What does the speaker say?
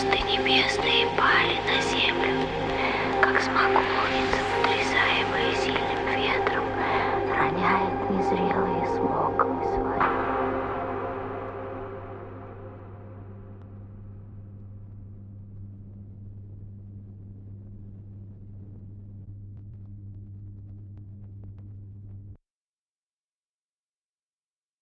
звезды небесные пали на землю, как смоковница.